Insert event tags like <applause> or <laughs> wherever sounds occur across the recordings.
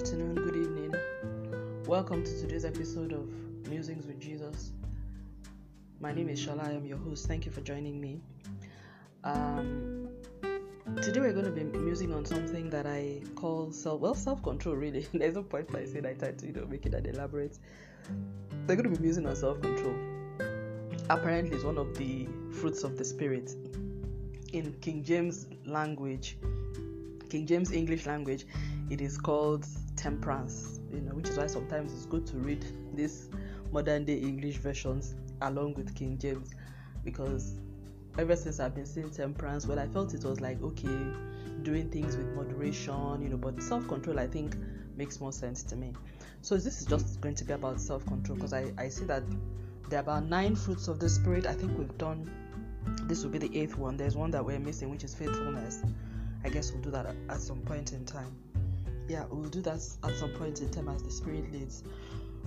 afternoon, good evening. Welcome to today's episode of Musings with Jesus. My name is Shala, I am your host. Thank you for joining me. Um, today we're going to be musing on something that I call self well self control. Really, <laughs> there's no point by saying I try to you know make it an elaborate. They're going to be musing on self control. Apparently, it's one of the fruits of the spirit. In King James language, King James English language, it is called temperance. You know, which is why sometimes it's good to read these modern day English versions along with King James, because ever since I've been seeing temperance, well, I felt it was like okay, doing things with moderation, you know, but self control I think makes more sense to me. So this is just going to be about self control because I, I see that there are about nine fruits of the spirit. I think we've done this will be the eighth one. There's one that we're missing, which is faithfulness. I guess we'll do that at some point in time. Yeah, we'll do that at some point in time as the Spirit leads.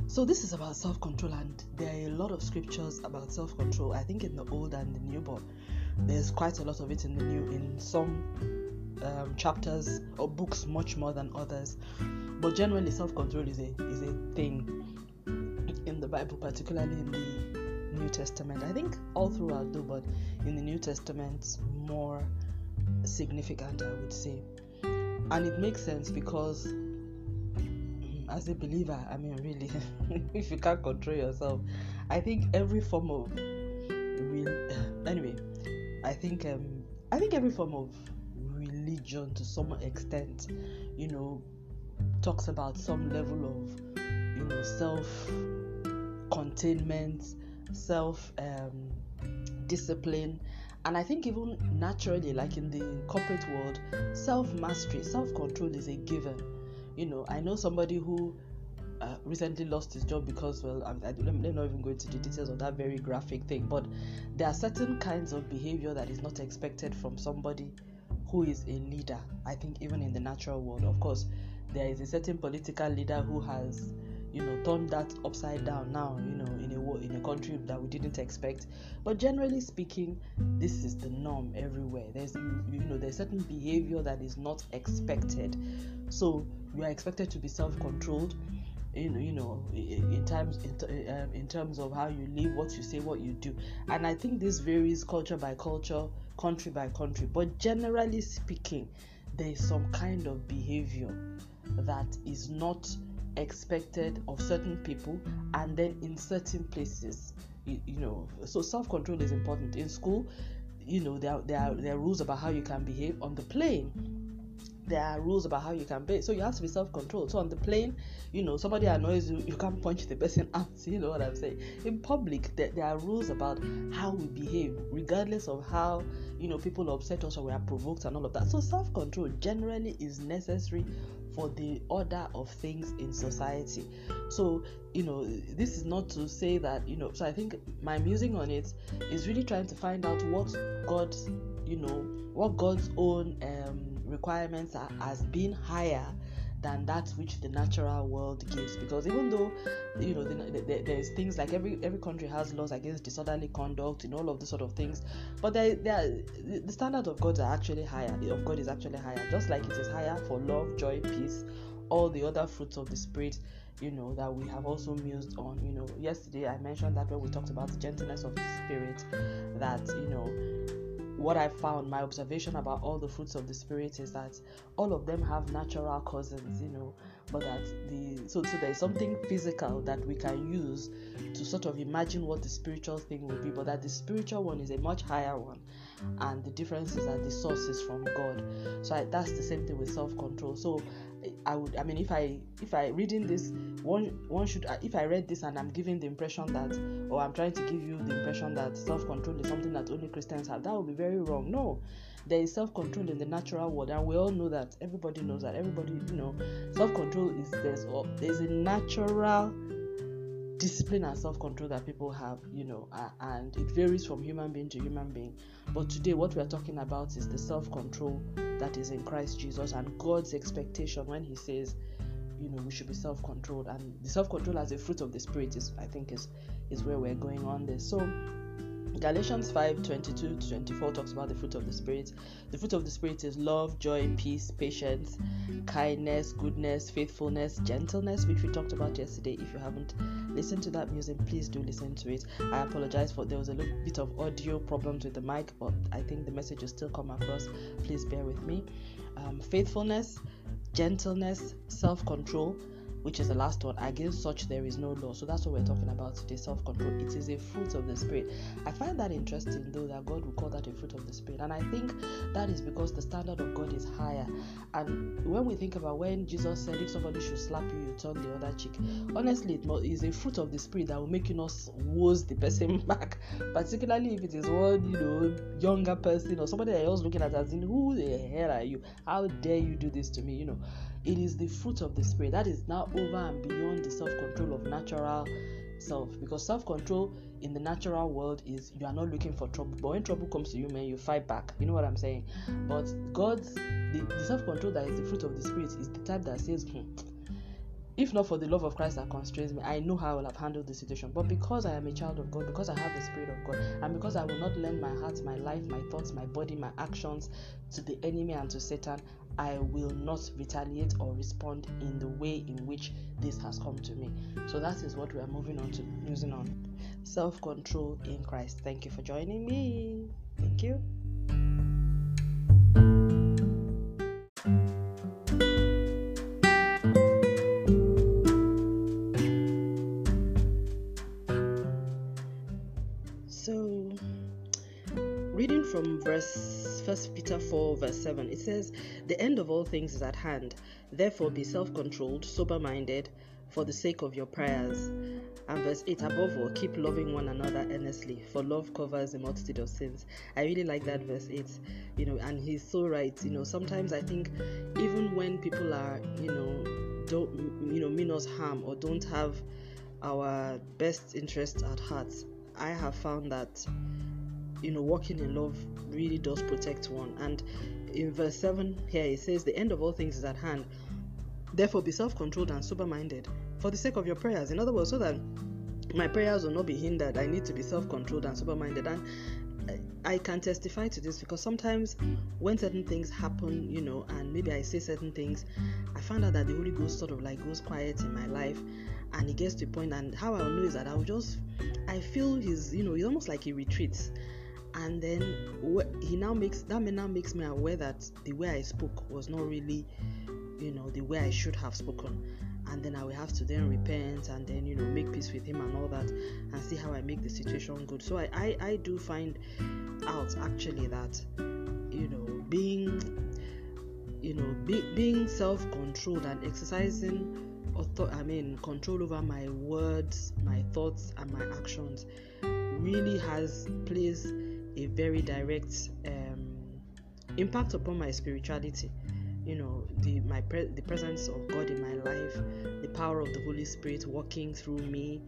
So, this is about self control, and there are a lot of scriptures about self control. I think in the Old and the New, but there's quite a lot of it in the New, in some um, chapters or books, much more than others. But generally, self control is a, is a thing in the Bible, particularly in the New Testament. I think all throughout, though, but in the New Testament, more significant, I would say. And it makes sense because, as a believer, I mean, really, <laughs> if you can't control yourself, I think every form of <sighs> anyway, I think um, I think every form of religion, to some extent, you know, talks about some level of, you know, self containment, self um, discipline and I think even naturally, like in the corporate world, self mastery, self control is a given. You know, I know somebody who uh, recently lost his job because, well, I, I, let me not even go into the details of that very graphic thing, but there are certain kinds of behavior that is not expected from somebody who is a leader. I think even in the natural world, of course, there is a certain political leader who has you know turn that upside down now you know in a in a country that we didn't expect. But generally speaking this is the norm everywhere. There's you know there's certain behavior that is not expected. So you are expected to be self-controlled in you know in terms in, um, in terms of how you live what you say what you do. And i think this varies culture by culture country by country. But generally speaking there is some kind of behavior that is not expected of certain people and then in certain places you, you know. So self-control is important. In school you know there, there are there are rules about how you can behave. On the plane there are rules about how you can behave. So you have to be self-controlled. So on the plane you know somebody annoys you you can't punch the person <laughs> out you know what i'm saying? In public there, there are rules about how we behave regardless of how you know people upset us or we are provoked and all of that. So self-control generally is necessary for the order of things in society. So, you know, this is not to say that, you know, so I think my musing on it is really trying to find out what God's, you know, what God's own um, requirements are as being higher than that which the natural world gives. Because even though you know the, the, the, there's things like every every country has laws against disorderly conduct and all of these sort of things but they, they the standard of god are actually higher. Of god is actually higher. Just like it is higher for love joy peace all the other fruits of the spirit you know that we have also mused on you know. Yesterday i mentioned that when we talked about the gentleness of the spirit that you know what I found, my observation about all the fruits of the spirit is that all of them have natural cousins, you know, but that the so so there's something physical that we can use to sort of imagine what the spiritual thing will be, but that the spiritual one is a much higher one, and the difference is that the source is from God. So I, that's the same thing with self-control. So I would I mean if I if I reading this one one should uh, if I read this and I'm giving the impression that or I'm trying to give you the impression that self-control is something that only Christians have that would be very wrong. No there is self-control in the natural world and we all know that everybody knows that everybody you know self-control is there's there's a natural discipline and self-control that people have you know uh, and it varies from human being to human being but today what we are talking about is the self-control that is in Christ Jesus and God's expectation when He says, you know, we should be self-controlled and the self-control as a fruit of the Spirit is, I think, is is where we're going on this. So Galatians 5 22 to 24 talks about the fruit of the Spirit. The fruit of the Spirit is love, joy, peace, patience, kindness, goodness, faithfulness, gentleness, which we talked about yesterday. If you haven't listened to that music, please do listen to it. I apologize for there was a little bit of audio problems with the mic, but I think the message will still come across. Please bear with me. Um, faithfulness, gentleness, self control which is the last one. Against such there is no law. So that's what we're talking about today self control. It is a fruit of the Spirit. I find that interesting, though, that God will call that a fruit of the Spirit. And I think that is because the standard of God is higher. And when we think about when Jesus said, if somebody should slap you, you turn the other cheek, honestly, it is a fruit of the Spirit that will make you not woes the person <laughs> back, particularly if it is one, you know, younger person or somebody else looking at us in who the hell are you? How dare you do this to me? You know, it is the fruit of the Spirit that is now over and beyond the self control of natural self. Because self control in the natural world is you are not looking for trouble but when trouble comes to you man you fight back. You know what i'm saying? But god's the, the self control that is the fruit of the spirit is the type that says hmm, if not for the love of Christ that constrains me, I know how I will have handled the situation. But because I am a child of God, because I have the Spirit of God, and because I will not lend my heart, my life, my thoughts, my body, my actions to the enemy and to Satan, I will not retaliate or respond in the way in which this has come to me. So that is what we are moving on to using on self control in Christ. Thank you for joining me. Thank you. 4 verse 7. It says, "The end of all things is at hand. Therefore be self-controlled, sober-minded, for the sake of your prayers." And verse 8, above all, keep loving one another earnestly, for love covers a multitude of sins. I really like that verse 8, you know, and he's so right. You know, sometimes I think even when people are, you know, don't, you know, mean us harm or don't have our best interests at heart, I have found that you know, walking in love really does protect one. And in verse 7 here, it says, The end of all things is at hand. Therefore, be self controlled and sober minded for the sake of your prayers. In other words, so that my prayers will not be hindered, I need to be self controlled and sober minded. And I can testify to this because sometimes when certain things happen, you know, and maybe I say certain things, I find out that the Holy Ghost sort of like goes quiet in my life and it gets to a point and how I'll know is that I'll just I feel he's you know, it's almost like he retreats and then he now makes that now makes me aware that the way I spoke was not really, you know, the way I should have spoken. And then I will have to then repent and then you know make peace with him and all that and see how I make the situation good. So I, I, I do find out actually that you know being you know be, being self-controlled and exercising author I mean control over my words, my thoughts and my actions really has plays a very direct um, impact upon my spirituality. You know the my pre- the presence of god in my life the power of the holy spirit working through me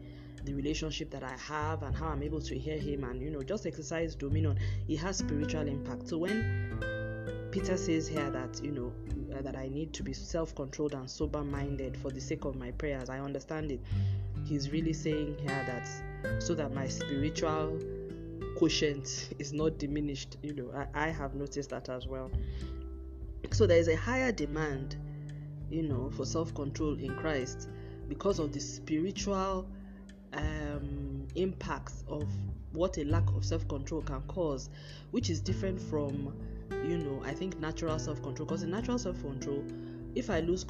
the relationship that i have and how i'm able to hear him and you know just exercise dominion it has spiritual impact. So when peter says here that you know uh, that i need to be self-controlled and sober minded for the sake of my prayers i understand it. He's really saying here that so that my spiritual quotient is not diminished. You know, I, I have noticed that as well. So there is a higher demand, you know, for self control in Christ because of the spiritual um, impacts of what a lack of self control can cause, which is different from, you know, I think natural self control. Because in natural self control, if I lose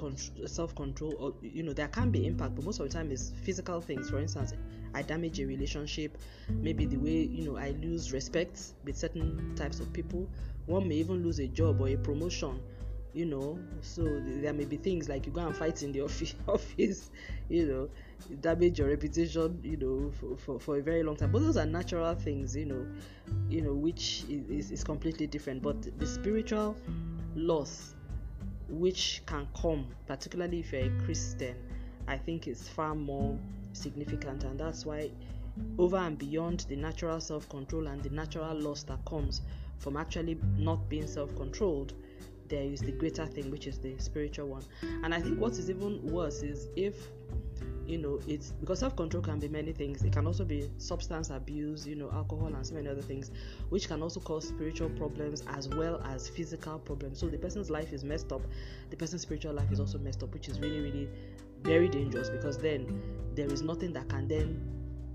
self control, or you know, there can be impact, but most of the time it's physical things. For instance, I damage a relationship, maybe the way you know I lose respect with certain types of people. One may even lose a job or a promotion, you know. So there may be things like you go and fight in the <laughs> office, you know, damage your reputation, you know, for, for, for a very long time. But those are natural things, you know, you know, which is, is completely different. But the spiritual loss which can come, particularly if you're a Christian, I think is far more significant, and that's why, over and beyond the natural self control and the natural loss that comes from actually not being self controlled, there is the greater thing, which is the spiritual one. And I think what is even worse is if you know it's because self-control can be many things. It can also be substance abuse you know alcohol and so many other things which can also cause spiritual problems as well as physical problems. So the person's life is messed up. The person's spiritual life is also messed up which is really really very dangerous because then there is nothing that can then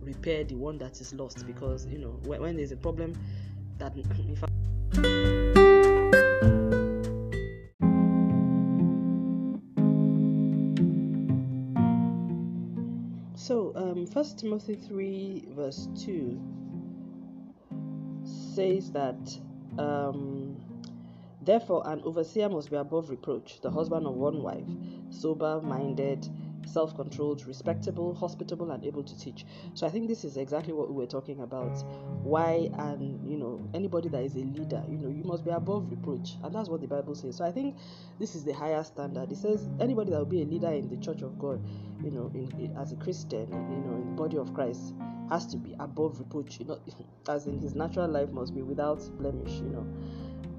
repair the one that is lost because you know when, when there's a problem that in <coughs> fact So, um, First Timothy three verse two says that, um, therefore, an overseer must be above reproach, the husband of one wife, sober-minded, self controlled, respectable, hospitable, and able to teach. So I think this is exactly what we were talking about. Why, and you know, anybody that is a leader, you know, you must be above reproach, and that's what the Bible says. So I think this is the higher standard. It says anybody that will be a leader in the church of God, you know, in, in, as a Christian, you know, in the body of Christ, has to be above reproach. You know, <laughs> as in his natural life must be without blemish. You know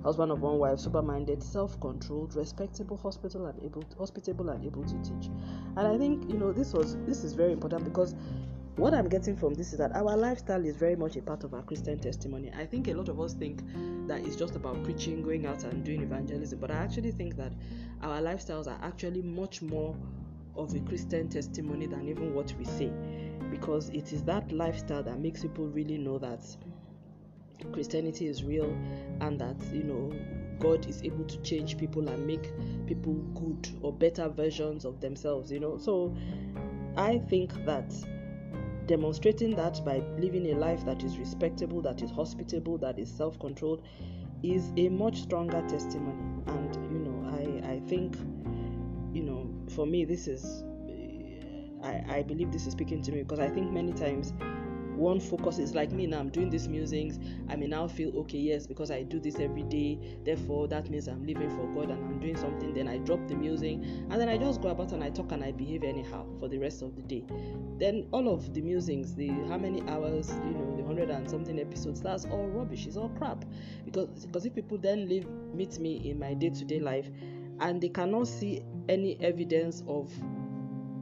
husband of one wife, sober-minded, self-controlled, respectable, hospital and able, hospitable and able to teach. And I think you know this was this is very important because what I'm getting from this is that our lifestyle is very much a part of our Christian testimony. I think a lot of us think that it's just about preaching, going out and doing evangelism, but I actually think that our lifestyles are actually much more of a Christian testimony than even what we say because it is that lifestyle that makes people really know that Christianity is real and that you know God is able to change people and make people good or better versions of themselves, you know. So I think that demonstrating that by living a life that is respectable, that is hospitable, that is self controlled is a much stronger testimony. And you know, I, I think, you know, for me, this is, I, I believe this is speaking to me because I think many times one focus is like me now i'm doing these musings i may now feel okay yes because i do this every day therefore that means i'm living for god and i'm doing something then i drop the music and then i just go about and i talk and i behave anyhow for the rest of the day. Then all of the musings the how many hours you know the hundred and something episodes that's all rubbish it's all crap. Because because if people then live meet me in my day-to-day life and they cannot see any evidence of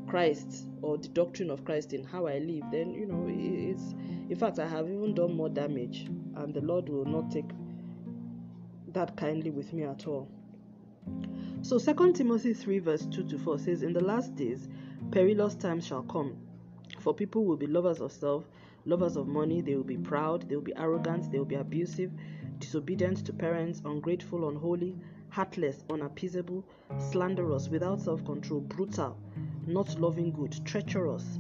Christ or the doctrine of Christ in how I live, then you know it's in fact I have even done more damage, and the Lord will not take that kindly with me at all. So Second Timothy 3 verse 2 to 4 says, In the last days perilous times shall come, for people will be lovers of self, lovers of money, they will be proud, they will be arrogant, they will be abusive, disobedient to parents, ungrateful, unholy, heartless, unappeasable, slanderous, without self control, brutal not loving good, treacherous,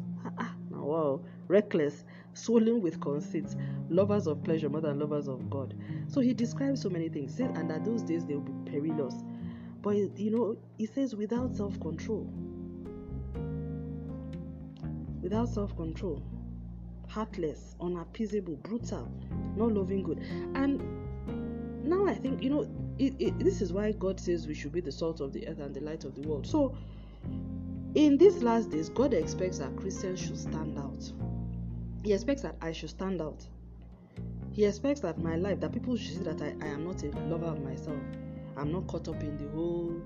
wow, reckless, swollen with conceit, lovers of pleasure more than lovers of God. So he describes so many things. Said, and that those days they will be perilous. But you know, he says without self-control. Without self-control. Heartless, unappeasable, brutal, not loving good. And now I think, you know, it, it, this is why God says we should be the salt of the earth and the light of the world. So in these last days, God expects that Christians should stand out. He expects that I should stand out. He expects that my life, that people should see that I, I am not a lover of myself. I'm not caught up in the whole,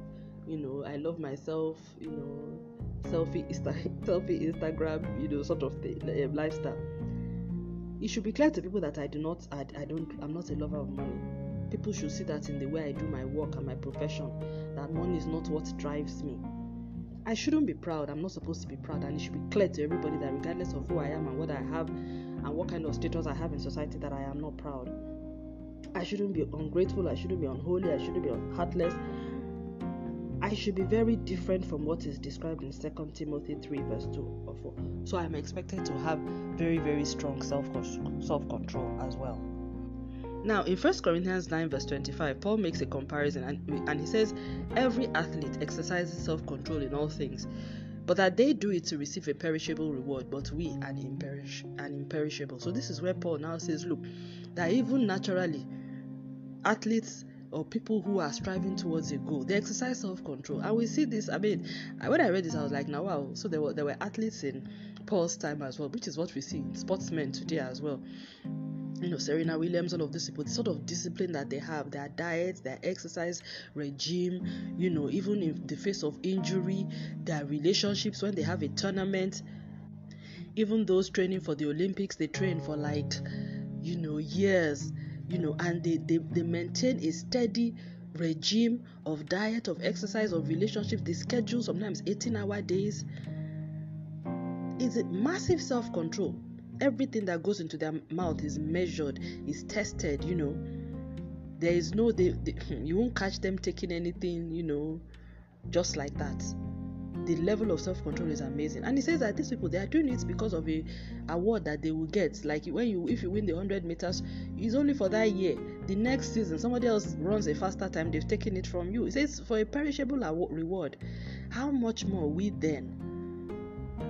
you know, I love myself, you know, selfie, Insta, <laughs> selfie Instagram, you know, sort of thing, eh, lifestyle. It should be clear to people that I do not, I, I don't, I'm not a lover of money. People should see that in the way I do my work and my profession, that money is not what drives me I shouldn't be proud. I'm not supposed to be proud, and it should be clear to everybody that regardless of who I am and what I have and what kind of status I have in society, that I am not proud. I shouldn't be ungrateful. I shouldn't be unholy. I shouldn't be heartless. I should be very different from what is described in 2 Timothy 3, verse 2 or 4. So I'm expected to have very, very strong self self control as well. Now, in 1 Corinthians 9, verse 25, Paul makes a comparison and, and he says, Every athlete exercises self control in all things, but that they do it to receive a perishable reward, but we an, imperish, an imperishable. So, this is where Paul now says, Look, that even naturally, athletes or people who are striving towards a goal, they exercise self-control. And we see this. I mean, when I read this, I was like, now wow. So there were there were athletes in Paul's time as well, which is what we see in sportsmen today as well. You know, Serena Williams, all of these people, the sort of discipline that they have, their diet, their exercise regime, you know, even in the face of injury, their relationships when they have a tournament, even those training for the Olympics, they train for like, you know, years, you know, and they, they, they maintain a steady regime of diet, of exercise, of relationships. They schedule sometimes 18 hour days is a massive self control. Everything that goes into their mouth is measured, is tested, you know. There is no, they, they, <laughs> you won't catch them taking anything, you know, just like that. The level of self control is amazing. And he says that these people, they are doing it because of a award that they will get. Like when you, if you win the 100 meters, it's only for that year. The next season, somebody else runs a faster time, they've taken it from you. He says for a perishable reward. How much more we then?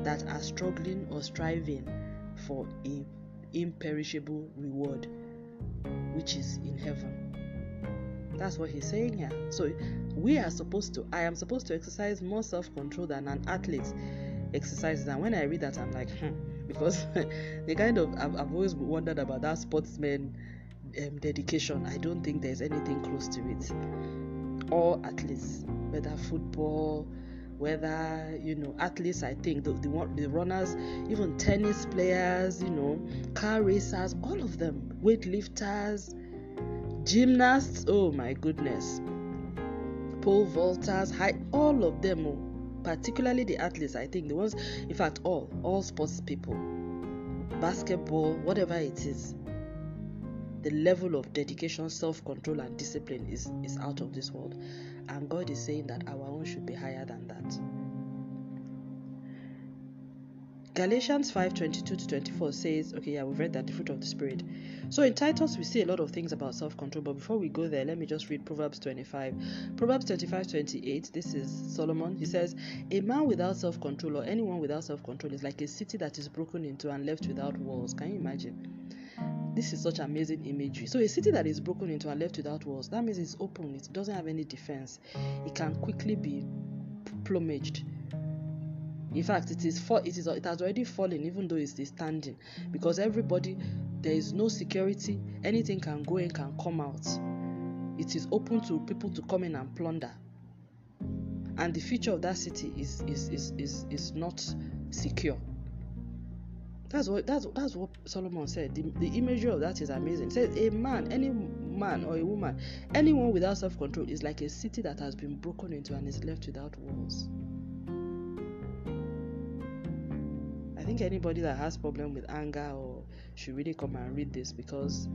that are struggling or striving for a imperishable reward which is in heaven. That's what he's saying here. So we are supposed to i am supposed to exercise more self-control than an athlete exercises. And when i read that i'm like hmm because <laughs> the kind of I've, I've always wondered about that sportsman um, dedication. I don't think there's anything close to it. All athletes whether football whether you know athletes i think the, the, the runners even tennis players you know car racers all of them weightlifters gymnasts oh my goodness. Pole vaulters high all of them oh, particularly the athletes i think the ones in fact all all sports people. Basketball whatever it is the level of dedication self-control and discipline is is out of this world and God is saying that our own should be higher than that. Galatians 5:22 to 24 says, okay, yeah, we've read that the fruit of the spirit. So in Titus we see a lot of things about self-control, but before we go there, let me just read Proverbs 25. Proverbs 25:28. This is Solomon. He says, "A man without self-control or anyone without self-control is like a city that is broken into and left without walls." Can you imagine? This is such amazing imagery. So a city that is broken into and left without walls, that means it's open. It doesn't have any defense. It can quickly be plumaged. In fact, it is for, it is it has already fallen, even though it's standing, because everybody there is no security. Anything can go in, can come out. It is open to people to come in and plunder. And the future of that city is is is is, is not secure. That's what that's that's what Solomon said. The, the imagery of that is amazing. It says a man, any man or a woman, anyone without self-control is like a city that has been broken into and is left without walls. I think anybody that has problem with anger or should really come and read this because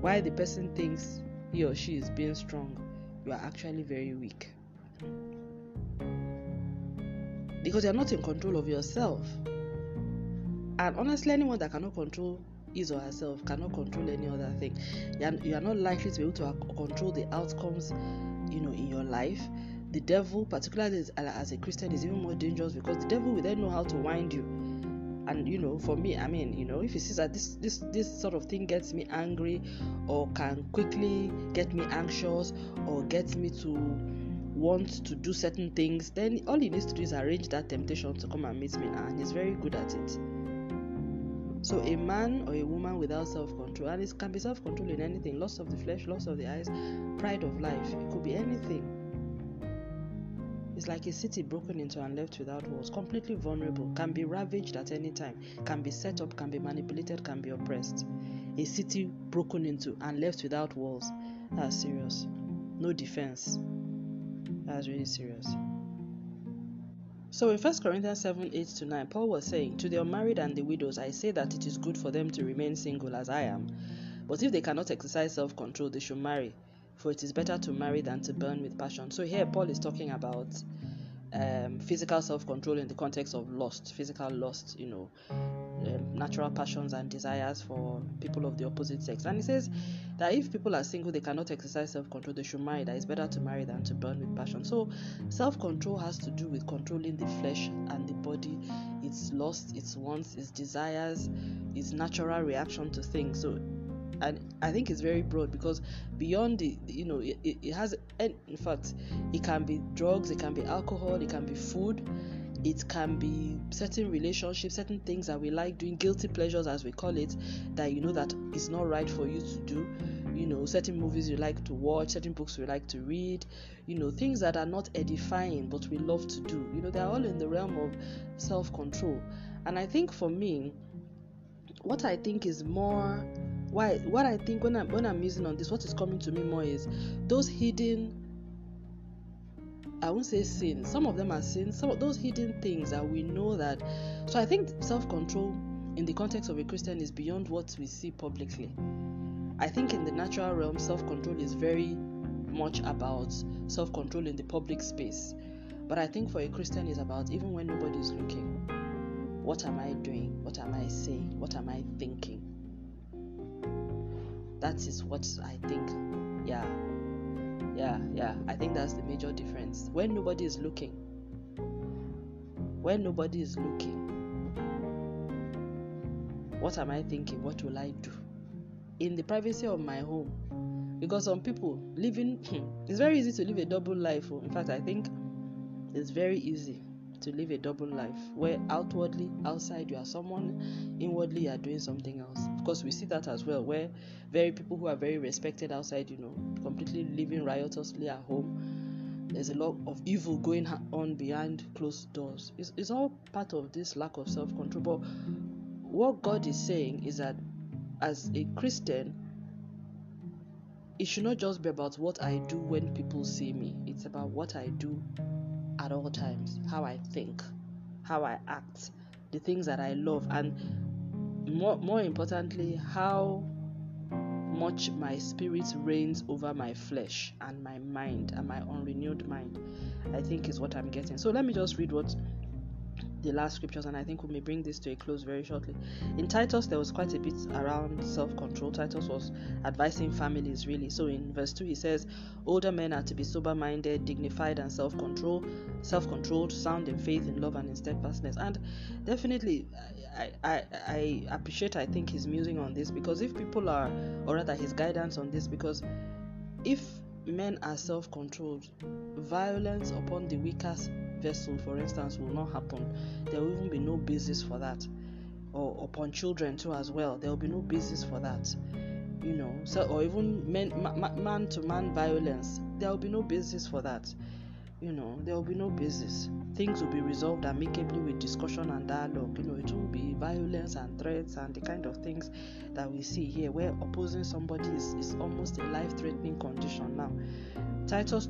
why the person thinks he or she is being strong, you are actually very weak. Because you're not in control of yourself. And honestly, anyone that cannot control his or herself cannot control any other thing. You are, not likely to be able to control the outcomes, you know, in your life. The devil, particularly as, as a Christian, is even more dangerous because the devil will then know how to wind you. And you know, for me, I mean, you know, if he sees that this this this sort of thing gets me angry, or can quickly get me anxious, or gets me to want to do certain things, then all he needs to do is arrange that temptation to come and meet me and he's very good at it. So a man or a woman without self-control, and it can be self-control in anything, loss of the flesh, loss of the eyes, pride of life. It could be anything. It's like a city broken into and left without walls, completely vulnerable, can be ravaged at any time, can be set up, can be manipulated, can be oppressed. A city broken into and left without walls. That's serious. No defense. That's really serious. So in 1 Corinthians 7 8 to 9, Paul was saying, To the unmarried and the widows, I say that it is good for them to remain single as I am. But if they cannot exercise self control, they should marry, for it is better to marry than to burn with passion. So here, Paul is talking about um, physical self control in the context of lust, physical lust, you know, um, natural passions and desires for people of the opposite sex. And he says that if people are single, they cannot exercise self control, they should marry. That it's better to marry than to burn with passion. So, self control has to do with controlling the flesh and the body, its lust, its wants, its desires, its natural reaction to things. So, and I think it's very broad because beyond the you know it, it has in fact it can be drugs, it can be alcohol, it can be food, it can be certain relationships, certain things that we like doing, guilty pleasures as we call it, that you know that is not right for you to do. You know, certain movies you like to watch, certain books you like to read, you know, things that are not edifying but we love to do. You know, they're all in the realm of self control. And I think for me, what I think is more why what I think when I'm when I'm using on this, what is coming to me more is those hidden I won't say sin. Some of them are sins. Some of those hidden things that we know that. So I think self-control in the context of a Christian is beyond what we see publicly. I think in the natural realm, self-control is very much about self-control in the public space. But I think for a Christian is about even when nobody is looking. What am I doing? What am I saying? What am I thinking? That is what I think. Yeah. Yeah, yeah. I think that's the major difference. When nobody is looking. When nobody is looking. What am I thinking? What will I do? In the privacy of my home. Because some people living <laughs> it's very easy to live a double life. In fact, I think it's very easy to live a double life where outwardly outside you are someone inwardly you are doing something else. Of course we see that as well where very people who are very respected outside you know completely living riotously at home there's a lot of evil going on behind closed doors. It's, it's all part of this lack of self-control but what god is saying is that as a christian it should not just be about what i do when people see me. It's about what i do at all times how I think, how I act, the things that I love, and more, more importantly, how much my spirit reigns over my flesh and my mind and my unrenewed mind. I think is what I'm getting. So let me just read what the last scriptures, and I think we may bring this to a close very shortly. In Titus, there was quite a bit around self control. Titus was advising families, really. So in verse 2, he says, Older men are to be sober minded, dignified, and self control, self controlled, sound in faith, in love, and in steadfastness. And definitely, I, I, I appreciate, I think, his musing on this because if people are, or rather, his guidance on this, because if men are self controlled, violence upon the weakest vessel, for instance, will not happen. There will even be no basis for that. Or upon children too, as well, there will be no basis for that. You know, so or even man to man violence, there will be no basis for that. You know, there will be no basis. Things will be resolved amicably with discussion and dialogue. You know, it will be violence and threats and the kind of things that we see here, where opposing somebody is, is almost a life threatening condition now. Titus.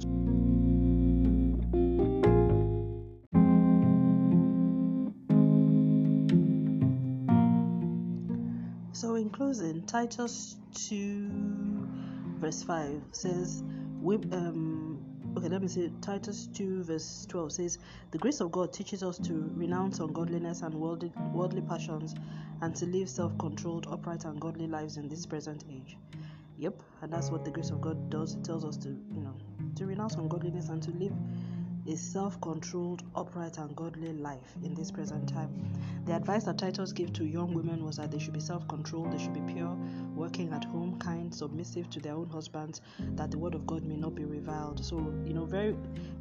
So, in closing, Titus 2, verse 5 says, um, okay, let me see Titus 2, verse 12 says, The grace of God teaches us to renounce ungodliness and worldly, worldly passions and to live self controlled, upright, and godly lives in this present age. Yep, and that's what the grace of God does. It tells us to, you know, to renounce ungodliness and to live a self controlled, upright, and godly life in this present time. The advice that Titus gave to young women was that they should be self controlled, they should be pure, working at home, kind, submissive to their own husbands, that the word of God may not be reviled. So, you know, very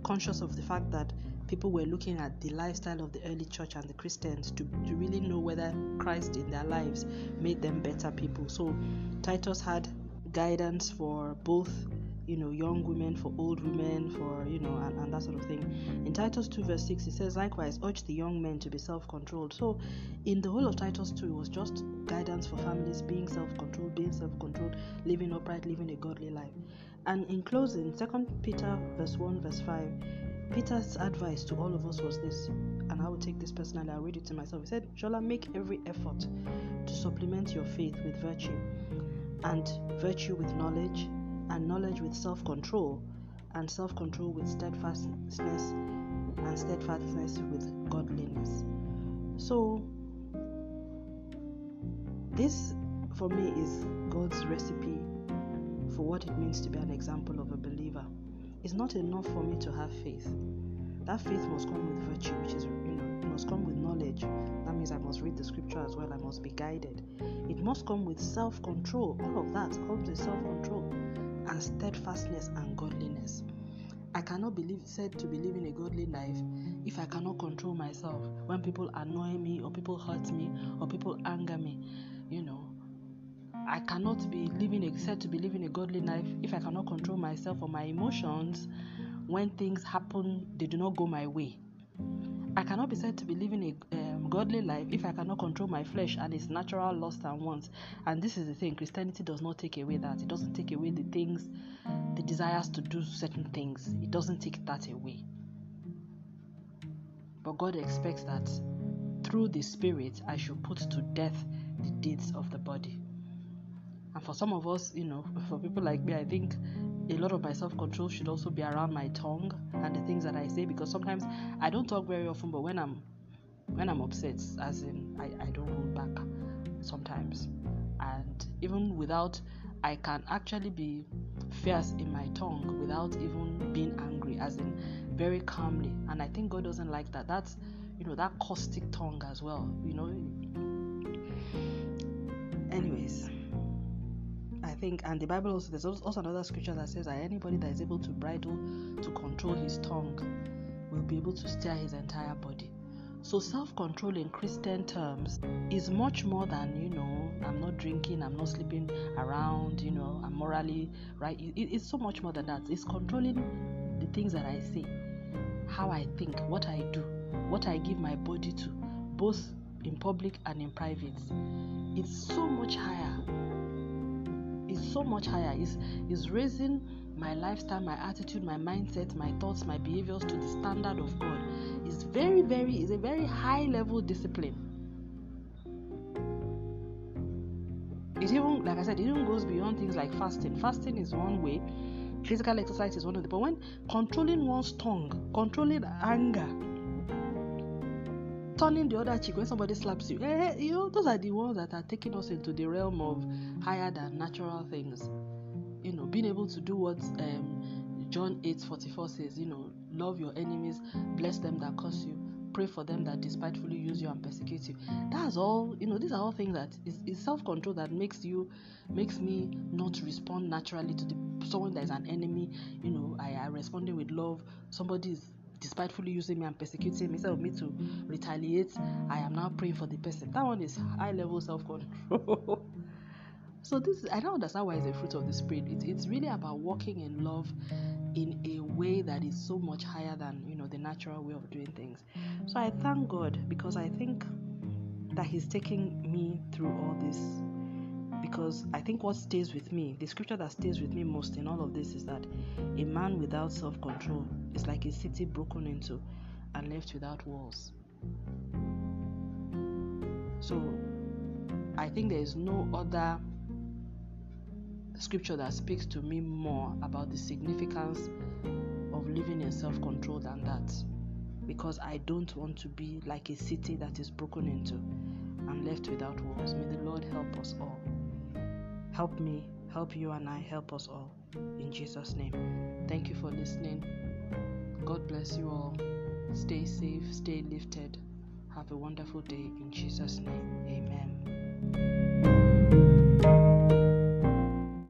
conscious of the fact that people were looking at the lifestyle of the early church and the Christians to, to really know whether Christ in their lives made them better people. So, Titus had guidance for both you know young women for old women for you know and, and that sort of thing. In titus 2 verse 6 it says likewise urge the young men to be self-controlled. So in the whole of titus 2 it was just guidance for families being self-controlled being self-controlled living upright living a godly life. And in closing second peter verse 1 verse 5 peter's advice to all of us was this and i will take this personally i'll read it to myself. He said shola make every effort to supplement your faith with virtue and virtue with knowledge and knowledge with self control, and self control with steadfastness, and steadfastness with godliness. So, this for me is God's recipe for what it means to be an example of a believer. It's not enough for me to have faith. that faith must come with virtue, which is, you know, must come with knowledge. That means I must read the scripture as well, I must be guided. It must come with self control. All of that comes with self control and steadfastness and godliness. I cannot believe said to be living a godly life if I cannot control myself when people annoy me or people hurt me or people anger me. You know, I cannot be living a, said to be living a godly life if I cannot control myself or my emotions when things happen, they do not go my way. I cannot be said to be living a um, godly life if I cannot control my flesh and its natural lust and wants. And this is the thing Christianity does not take away that. It doesn't take away the things, the desires to do certain things. It doesn't take that away. But God expects that through the Spirit, I should put to death the deeds of the body. And for some of us, you know, for people like me, I think a lot of my self control should also be around my tongue and the things that I say because sometimes I don't talk very often, but when I'm when I'm upset, as in I, I don't hold back sometimes. And even without I can actually be fierce in my tongue without even being angry, as in very calmly. And I think God doesn't like that. That's you know that caustic tongue as well. You know. Anyways, I think, and the Bible also, there's also another scripture that says that anybody that is able to bridle, to control his tongue, will be able to steer his entire body. So, self control in Christian terms is much more than, you know, I'm not drinking, I'm not sleeping around, you know, I'm morally right. It, it's so much more than that. It's controlling the things that I say, how I think, what I do, what I give my body to, both in public and in private. It's so much higher It's so much higher. Is is raising my lifestyle, my attitude, my mindset, my thoughts, my behaviors to the standard of God. It's very, very, is a very high level discipline. It even, like I said, it even goes beyond things like fasting. Fasting is one way, physical exercise is one of the. But when controlling one's tongue, controlling anger, turning the other cheek when somebody slaps you. Eh, you know, those are the ones that are taking us into the realm of higher than natural things. You know, being able to do what um, John 8 44 says, you know, love your enemies, bless them that curse you, pray for them that despitefully use you and persecute you. That's all, you know, these are all things that is, is self control that makes you, makes me not respond naturally to the someone that is an enemy. You know, I am responding with love. Somebody is despitefully using me and persecuting me instead of me to retaliate i am now praying for the person that one is high level self-control <laughs> so this i don't understand why it's a fruit of the spirit it, it's really about walking in love in a way that is so much higher than you know the natural way of doing things so i thank god because i think that he's taking me through all this because I think what stays with me, the scripture that stays with me most in all of this is that a man without self control is like a city broken into and left without walls. So I think there is no other scripture that speaks to me more about the significance of living in self control than that. Because I don't want to be like a city that is broken into and left without walls. May the Lord help us all. Help me, help you and I, help us all. In Jesus' name. Thank you for listening. God bless you all. Stay safe, stay lifted. Have a wonderful day. In Jesus' name. Amen.